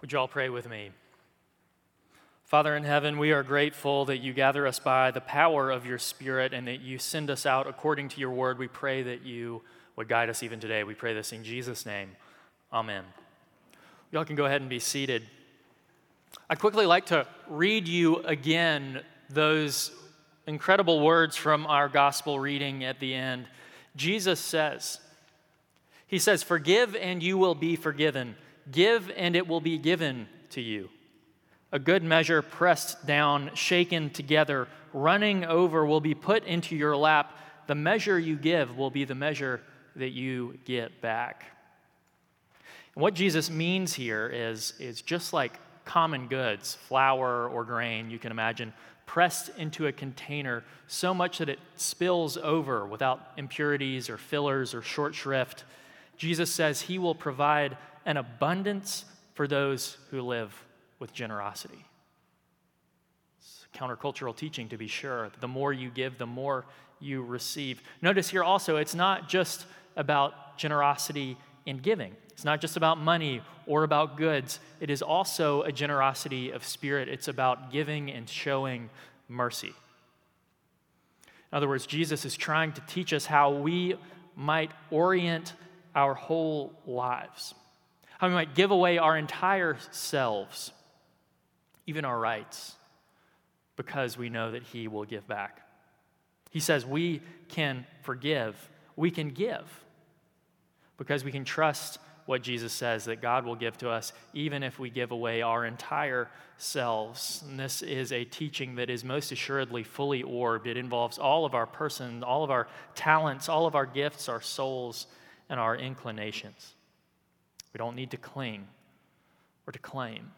Would you all pray with me? Father in heaven, we are grateful that you gather us by the power of your Spirit and that you send us out according to your word. We pray that you would guide us even today. We pray this in Jesus' name. Amen. Y'all can go ahead and be seated. I'd quickly like to read you again those incredible words from our gospel reading at the end. Jesus says, He says, Forgive and you will be forgiven. Give and it will be given to you. A good measure pressed down, shaken together, running over will be put into your lap. The measure you give will be the measure that you get back. And what Jesus means here is, is just like common goods, flour or grain, you can imagine, pressed into a container so much that it spills over without impurities or fillers or short shrift. Jesus says he will provide an abundance for those who live with generosity. It's countercultural teaching, to be sure. The more you give, the more you receive. Notice here also, it's not just about generosity in giving, it's not just about money or about goods. It is also a generosity of spirit, it's about giving and showing mercy. In other words, Jesus is trying to teach us how we might orient our whole lives, how we might give away our entire selves, even our rights, because we know that He will give back. He says we can forgive, we can give, because we can trust what Jesus says that God will give to us, even if we give away our entire selves. And this is a teaching that is most assuredly fully orbed. It involves all of our person, all of our talents, all of our gifts, our souls, and our inclinations. We don't need to cling or to claim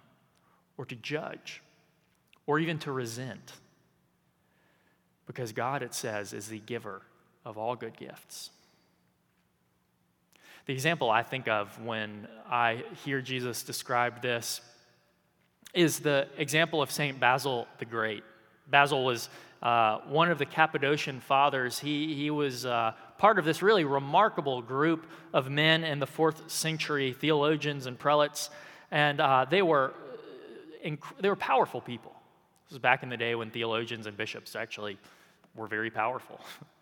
or to judge or even to resent. Because God, it says, is the giver of all good gifts. The example I think of when I hear Jesus describe this is the example of St. Basil the Great. Basil was uh, one of the Cappadocian fathers. He, he was uh, part of this really remarkable group of men in the fourth century, theologians and prelates, and uh, they, were, uh, inc- they were powerful people. This was back in the day when theologians and bishops actually were very powerful.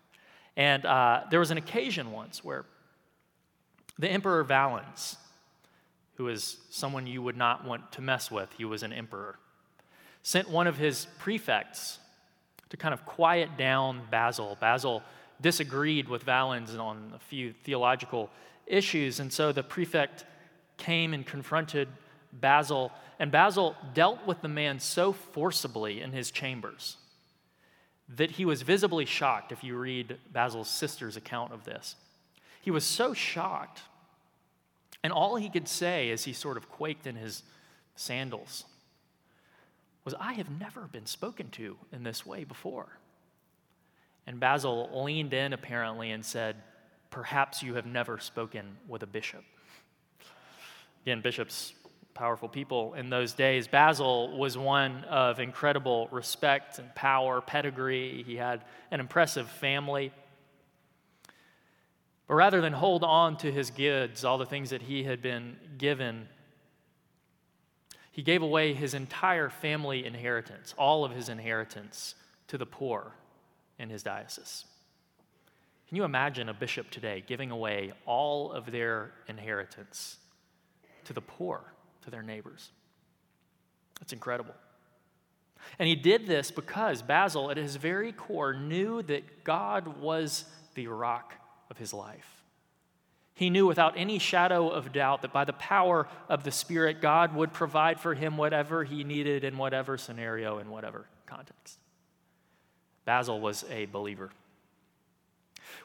and uh, there was an occasion once where the Emperor Valens, who is someone you would not want to mess with, he was an emperor, sent one of his prefects to kind of quiet down Basil. Basil disagreed with Valens on a few theological issues, and so the prefect came and confronted Basil, and Basil dealt with the man so forcibly in his chambers that he was visibly shocked if you read Basil's sister's account of this. He was so shocked. And all he could say as he sort of quaked in his sandals was, I have never been spoken to in this way before. And Basil leaned in apparently and said, Perhaps you have never spoken with a bishop. Again, bishops, powerful people in those days. Basil was one of incredible respect and power, pedigree. He had an impressive family. But rather than hold on to his goods, all the things that he had been given, he gave away his entire family inheritance, all of his inheritance, to the poor in his diocese. Can you imagine a bishop today giving away all of their inheritance to the poor, to their neighbors? That's incredible. And he did this because Basil, at his very core, knew that God was the rock of his life. He knew without any shadow of doubt that by the power of the Spirit, God would provide for him whatever he needed in whatever scenario, in whatever context. Basil was a believer.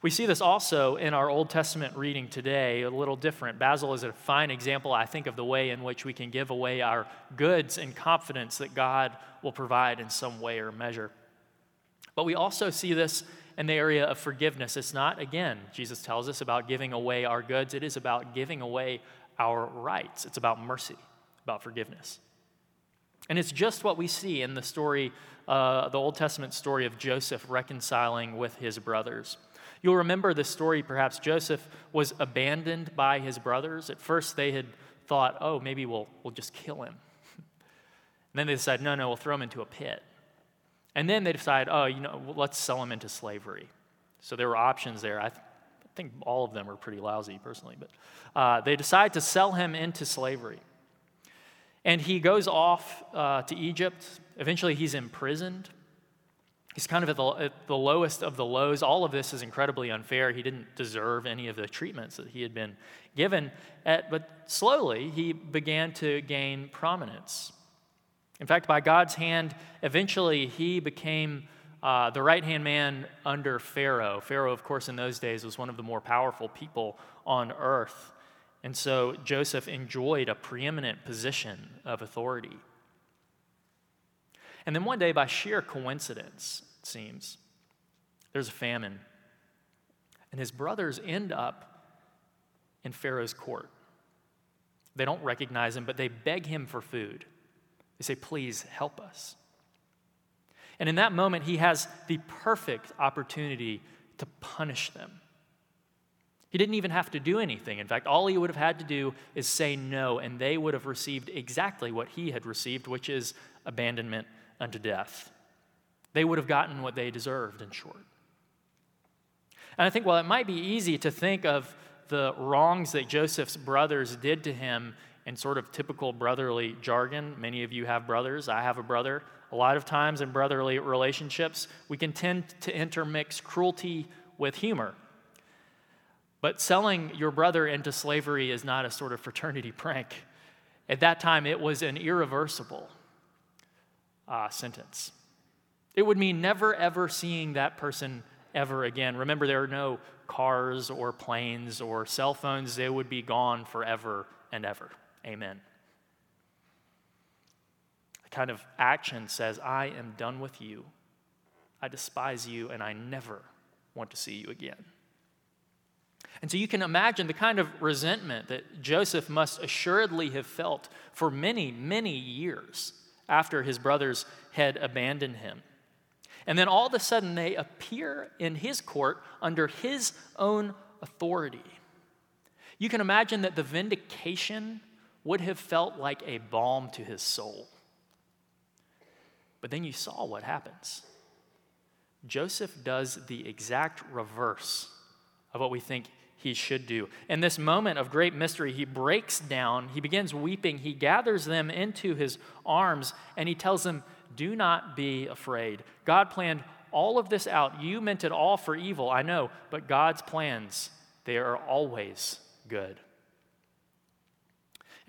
We see this also in our Old Testament reading today, a little different. Basil is a fine example, I think, of the way in which we can give away our goods in confidence that God will provide in some way or measure. But we also see this in the area of forgiveness. It's not, again, Jesus tells us about giving away our goods, it is about giving away our rights. It's about mercy, about forgiveness. And it's just what we see in the story, uh, the Old Testament story of Joseph reconciling with his brothers. You'll remember the story, perhaps. Joseph was abandoned by his brothers. At first, they had thought, oh, maybe we'll, we'll just kill him. and then they decided, no, no, we'll throw him into a pit. And then they decided, oh, you know, let's sell him into slavery. So there were options there. I, th- I think all of them were pretty lousy, personally. But uh, they decide to sell him into slavery. And he goes off uh, to Egypt. Eventually, he's imprisoned. He's kind of at the, at the lowest of the lows. All of this is incredibly unfair. He didn't deserve any of the treatments that he had been given. At, but slowly, he began to gain prominence. In fact, by God's hand, eventually he became uh, the right hand man under Pharaoh. Pharaoh, of course, in those days was one of the more powerful people on earth. And so Joseph enjoyed a preeminent position of authority. And then one day, by sheer coincidence, it seems, there's a famine. And his brothers end up in Pharaoh's court. They don't recognize him, but they beg him for food. They say, Please help us. And in that moment, he has the perfect opportunity to punish them. He didn't even have to do anything. In fact, all he would have had to do is say no, and they would have received exactly what he had received, which is abandonment unto death. They would have gotten what they deserved, in short. And I think while it might be easy to think of the wrongs that Joseph's brothers did to him in sort of typical brotherly jargon, many of you have brothers, I have a brother. A lot of times in brotherly relationships, we can tend to intermix cruelty with humor. But selling your brother into slavery is not a sort of fraternity prank. At that time, it was an irreversible uh, sentence. It would mean never ever seeing that person ever again. Remember, there are no cars or planes or cell phones, they would be gone forever and ever. Amen. The kind of action says, I am done with you. I despise you, and I never want to see you again. And so you can imagine the kind of resentment that Joseph must assuredly have felt for many, many years after his brothers had abandoned him. And then all of a sudden they appear in his court under his own authority. You can imagine that the vindication would have felt like a balm to his soul. But then you saw what happens. Joseph does the exact reverse of what we think he should do. In this moment of great mystery, he breaks down, he begins weeping, he gathers them into his arms, and he tells them, Do not be afraid. God planned all of this out. You meant it all for evil, I know, but God's plans, they are always good.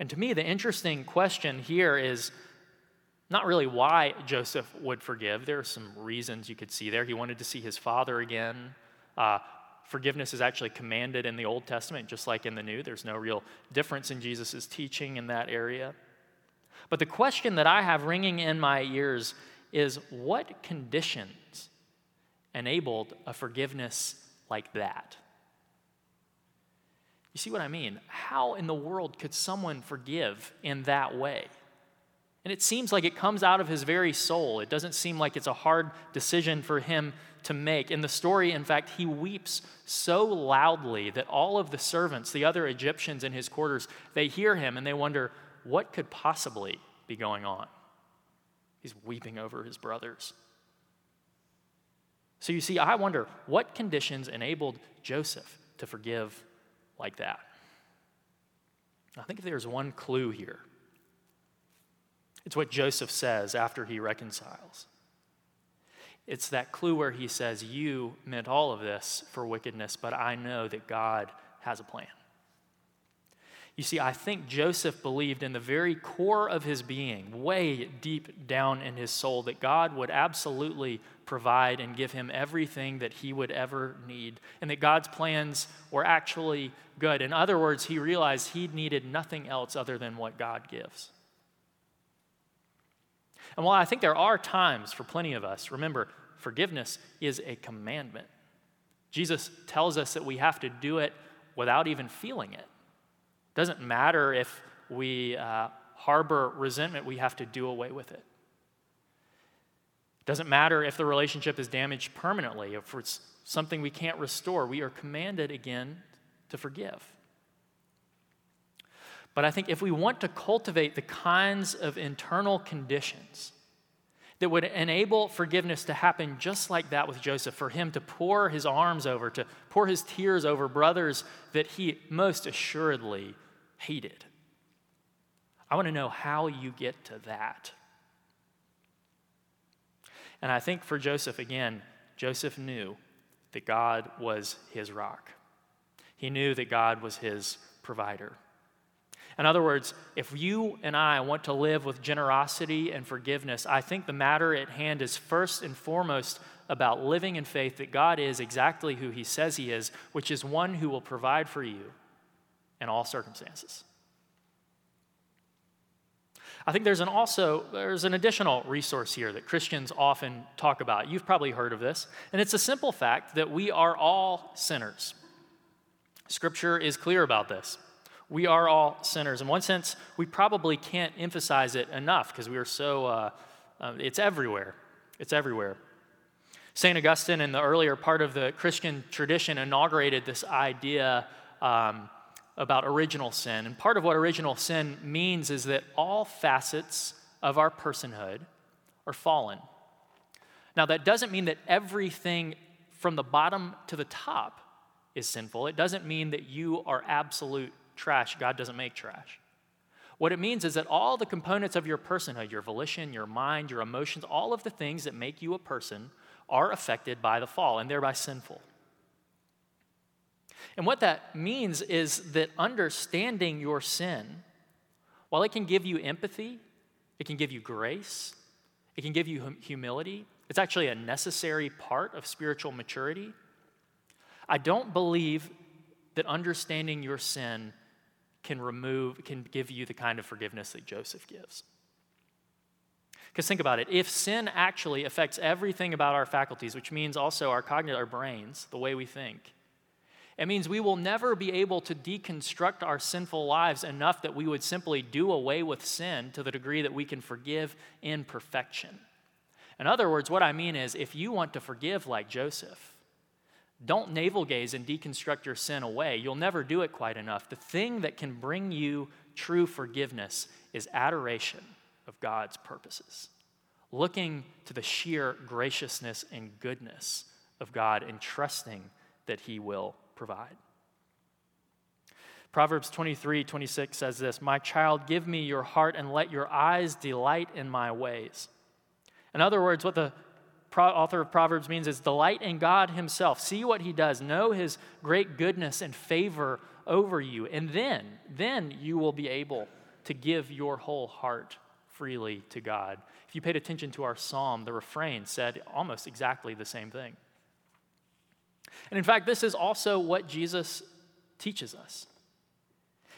And to me, the interesting question here is not really why Joseph would forgive. There are some reasons you could see there. He wanted to see his father again. Uh, forgiveness is actually commanded in the Old Testament, just like in the New. There's no real difference in Jesus' teaching in that area. But the question that I have ringing in my ears is what conditions enabled a forgiveness like that? You see what I mean? How in the world could someone forgive in that way? And it seems like it comes out of his very soul. It doesn't seem like it's a hard decision for him to make. In the story, in fact, he weeps so loudly that all of the servants, the other Egyptians in his quarters, they hear him and they wonder, what could possibly be going on? He's weeping over his brothers. So you see, I wonder what conditions enabled Joseph to forgive like that? I think if there's one clue here, it's what Joseph says after he reconciles. It's that clue where he says, You meant all of this for wickedness, but I know that God has a plan. You see, I think Joseph believed in the very core of his being, way deep down in his soul, that God would absolutely provide and give him everything that he would ever need, and that God's plans were actually good. In other words, he realized he needed nothing else other than what God gives. And while I think there are times for plenty of us, remember, forgiveness is a commandment. Jesus tells us that we have to do it without even feeling it. It doesn't matter if we uh, harbor resentment, we have to do away with it. It doesn't matter if the relationship is damaged permanently, if it's something we can't restore, we are commanded again to forgive. But I think if we want to cultivate the kinds of internal conditions that would enable forgiveness to happen just like that with Joseph, for him to pour his arms over, to pour his tears over brothers that he most assuredly hated. I want to know how you get to that. And I think for Joseph, again, Joseph knew that God was his rock. He knew that God was his provider. In other words, if you and I want to live with generosity and forgiveness, I think the matter at hand is first and foremost about living in faith that God is exactly who He says He is, which is one who will provide for you in all circumstances. I think there's an also there's an additional resource here that Christians often talk about. You've probably heard of this, and it's a simple fact that we are all sinners. Scripture is clear about this. We are all sinners. In one sense, we probably can't emphasize it enough because we are so, uh, uh, it's everywhere. It's everywhere. St. Augustine, in the earlier part of the Christian tradition, inaugurated this idea um, about original sin. And part of what original sin means is that all facets of our personhood are fallen. Now, that doesn't mean that everything from the bottom to the top is sinful. It doesn't mean that you are absolute trash. God doesn't make trash. What it means is that all the components of your personhood, your volition, your mind, your emotions, all of the things that make you a person are affected by the fall and thereby sinful. And what that means is that understanding your sin, while it can give you empathy, it can give you grace, it can give you humility, it's actually a necessary part of spiritual maturity. I don't believe that understanding your sin can remove, can give you the kind of forgiveness that Joseph gives. Because think about it if sin actually affects everything about our faculties, which means also our cognitive, our brains, the way we think, it means we will never be able to deconstruct our sinful lives enough that we would simply do away with sin to the degree that we can forgive in perfection. In other words, what I mean is if you want to forgive like Joseph, don't navel gaze and deconstruct your sin away. You'll never do it quite enough. The thing that can bring you true forgiveness is adoration of God's purposes, looking to the sheer graciousness and goodness of God and trusting that He will provide. Proverbs 23 26 says this My child, give me your heart and let your eyes delight in my ways. In other words, what the author of Proverbs means is delight in God Himself. See what He does. Know His great goodness and favor over you. And then, then you will be able to give your whole heart freely to God. If you paid attention to our psalm, the refrain said almost exactly the same thing. And in fact, this is also what Jesus teaches us.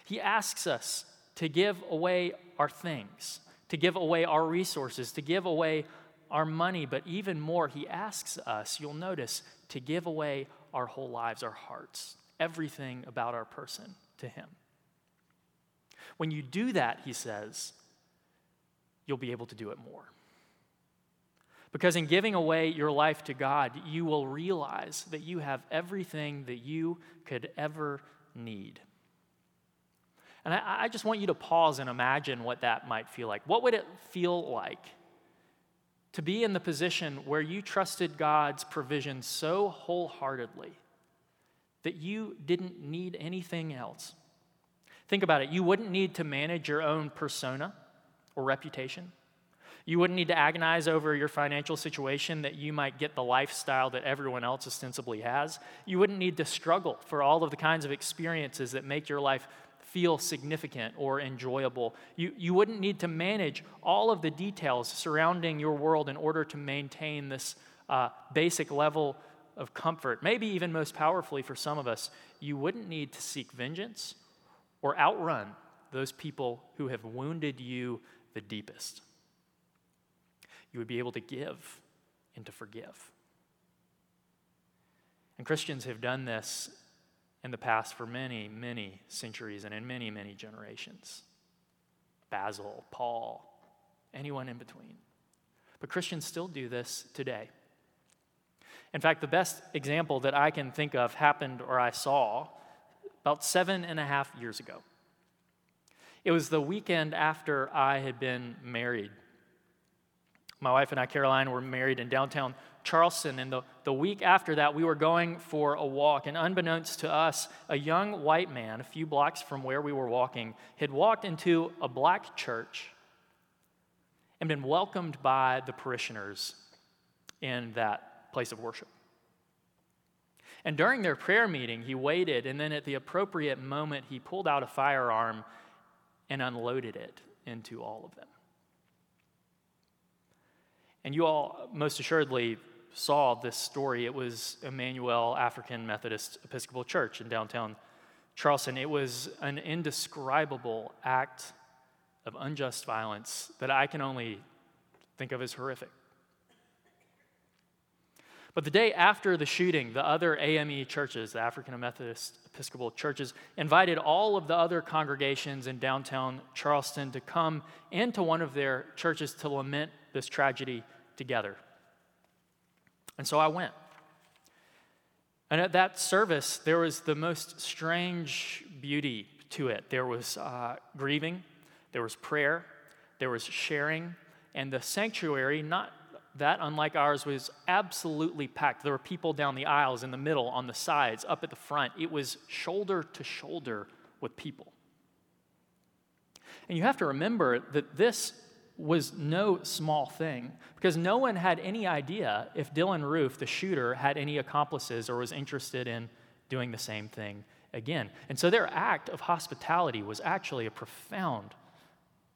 He asks us to give away our things, to give away our resources, to give away our money, but even more, he asks us, you'll notice, to give away our whole lives, our hearts, everything about our person to him. When you do that, he says, you'll be able to do it more. Because in giving away your life to God, you will realize that you have everything that you could ever need. And I, I, just want you to pause and imagine what that might feel like. What would it feel like to be in the position where you trusted God's provision so wholeheartedly that you didn't need anything else. Think about it. You wouldn't need to manage your own persona or reputation. You wouldn't need to agonize over your financial situation that you might get the lifestyle that everyone else ostensibly has. You wouldn't need to struggle for all of the kinds of experiences that make your life feel significant or enjoyable. You, you wouldn't need to manage all of the details surrounding your world in order to maintain this uh, basic level of comfort. Maybe even most powerfully for some of us, you wouldn't need to seek vengeance or outrun those people who have wounded you the deepest. You would be able to give and to forgive. And Christians have done this in the past for many, many centuries and in many, many generations. Basil, Paul, anyone in between. But Christians still do this today. In fact, the best example that I can think of happened or I saw about seven and a half years ago. It was the weekend after I had been married. My wife and I, Caroline, were married in downtown Charleston. And the, the week after that, we were going for a walk. And unbeknownst to us, a young white man, a few blocks from where we were walking, had walked into a black church and been welcomed by the parishioners in that place of worship. And during their prayer meeting, he waited, and then at the appropriate moment, he pulled out a firearm and unloaded it into all of them. And you all most assuredly saw this story. It was Emanuel African Methodist Episcopal Church in downtown Charleston. It was an indescribable act of unjust violence that I can only think of as horrific. But the day after the shooting, the other AME churches, the African Methodist Episcopal churches, invited all of the other congregations in downtown Charleston to come into one of their churches to lament this tragedy together. And so I went. And at that service, there was the most strange beauty to it. There was uh, grieving, there was prayer, there was sharing, and the sanctuary, not that, unlike ours, was absolutely packed. There were people down the aisles, in the middle, on the sides, up at the front. It was shoulder to shoulder with people. And you have to remember that this was no small thing because no one had any idea if Dylann Roof, the shooter, had any accomplices or was interested in doing the same thing again. And so their act of hospitality was actually a profound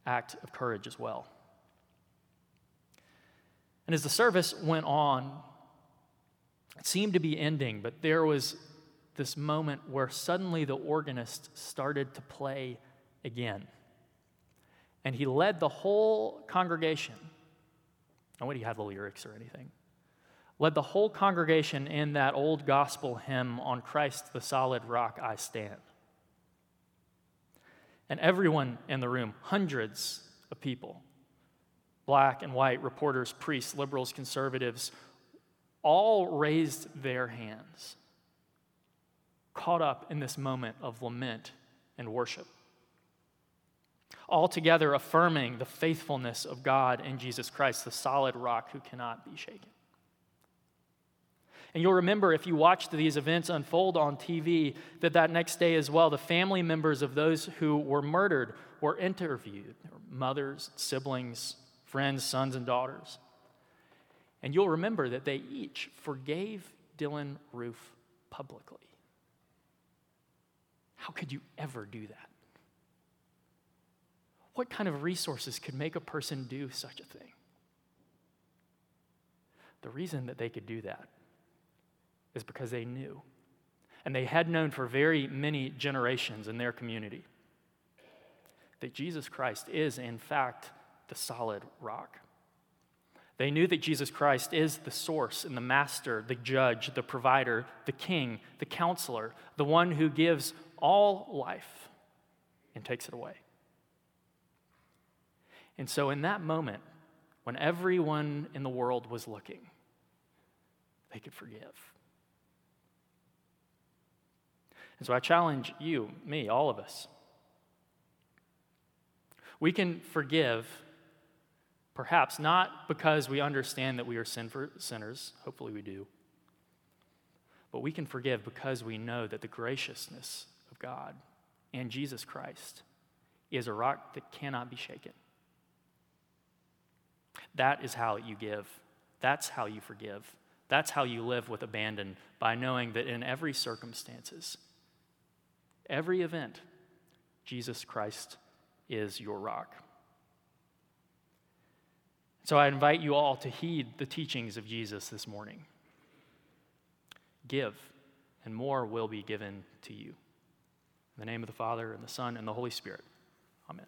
act of courage as well. And as the service went on, it seemed to be ending, but there was this moment where suddenly the organist started to play again. And he led the whole congregation. I wouldn't have the lyrics or anything. Led the whole congregation in that old gospel hymn, On Christ the solid rock I stand. And everyone in the room, hundreds of people, black and white, reporters, priests, liberals, conservatives, all raised their hands, caught up in this moment of lament and worship. Altogether affirming the faithfulness of God and Jesus Christ, the solid rock who cannot be shaken. And you'll remember if you watched these events unfold on TV that that next day as well, the family members of those who were murdered were interviewed mothers, siblings, friends, sons, and daughters. And you'll remember that they each forgave Dylann Roof publicly. How could you ever do that? What kind of resources could make a person do such a thing? The reason that they could do that is because they knew, and they had known for very many generations in their community, that Jesus Christ is, in fact, the solid rock. They knew that Jesus Christ is the source and the master, the judge, the provider, the king, the counselor, the one who gives all life and takes it away. And so, in that moment, when everyone in the world was looking, they could forgive. And so, I challenge you, me, all of us. We can forgive Perhaps not because we understand that we are sin sinners, hopefully we do, but we can forgive because we know that the graciousness of God and Jesus Christ is a rock that cannot be shaken. That is how you give. That's how you forgive. That's how you live with abandon by knowing that in every circumstances, every event, Jesus Christ is your rock. So I invite you all to heed the teachings of Jesus this morning. Give, and more will be given to you. In the name of the Father, and the Son, and the Holy Spirit. Amen.